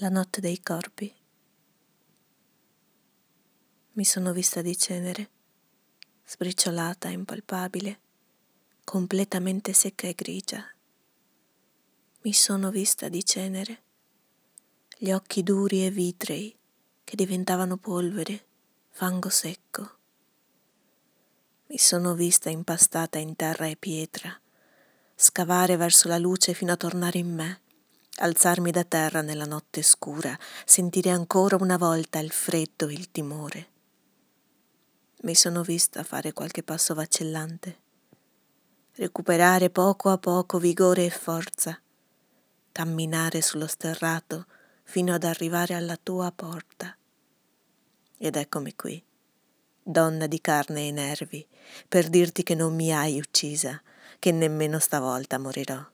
La notte dei corpi. Mi sono vista di cenere, sbriciolata, impalpabile, completamente secca e grigia. Mi sono vista di cenere, gli occhi duri e vitrei che diventavano polvere, fango secco. Mi sono vista impastata in terra e pietra, scavare verso la luce fino a tornare in me alzarmi da terra nella notte scura, sentire ancora una volta il freddo e il timore. Mi sono vista fare qualche passo vacillante, recuperare poco a poco vigore e forza, camminare sullo sterrato fino ad arrivare alla tua porta. Ed eccomi qui, donna di carne e nervi, per dirti che non mi hai uccisa, che nemmeno stavolta morirò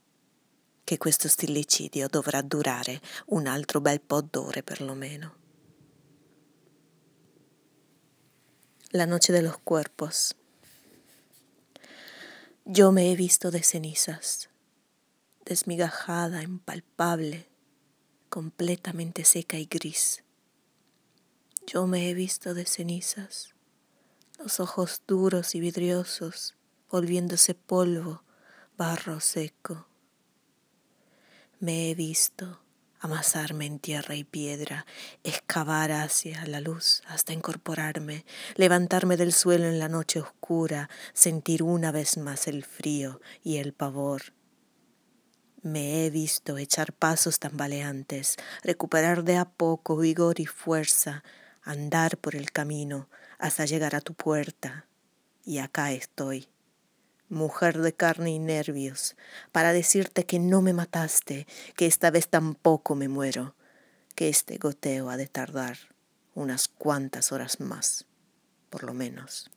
che questo stillicidio dovrà durare un altro bel po' d'ore perlomeno. La noche de los cuerpos. Yo me he visto de cenizas, desmigajada, impalpable, completamente seca y gris. Yo me he visto de cenizas, los ojos duros y vidriosos, volviéndose polvo, barro seco me he visto amasarme en tierra y piedra, excavar hacia la luz hasta incorporarme, levantarme del suelo en la noche oscura, sentir una vez más el frío y el pavor. Me he visto echar pasos tambaleantes, recuperar de a poco vigor y fuerza, andar por el camino hasta llegar a tu puerta. Y acá estoy mujer de carne y nervios, para decirte que no me mataste, que esta vez tampoco me muero, que este goteo ha de tardar unas cuantas horas más, por lo menos.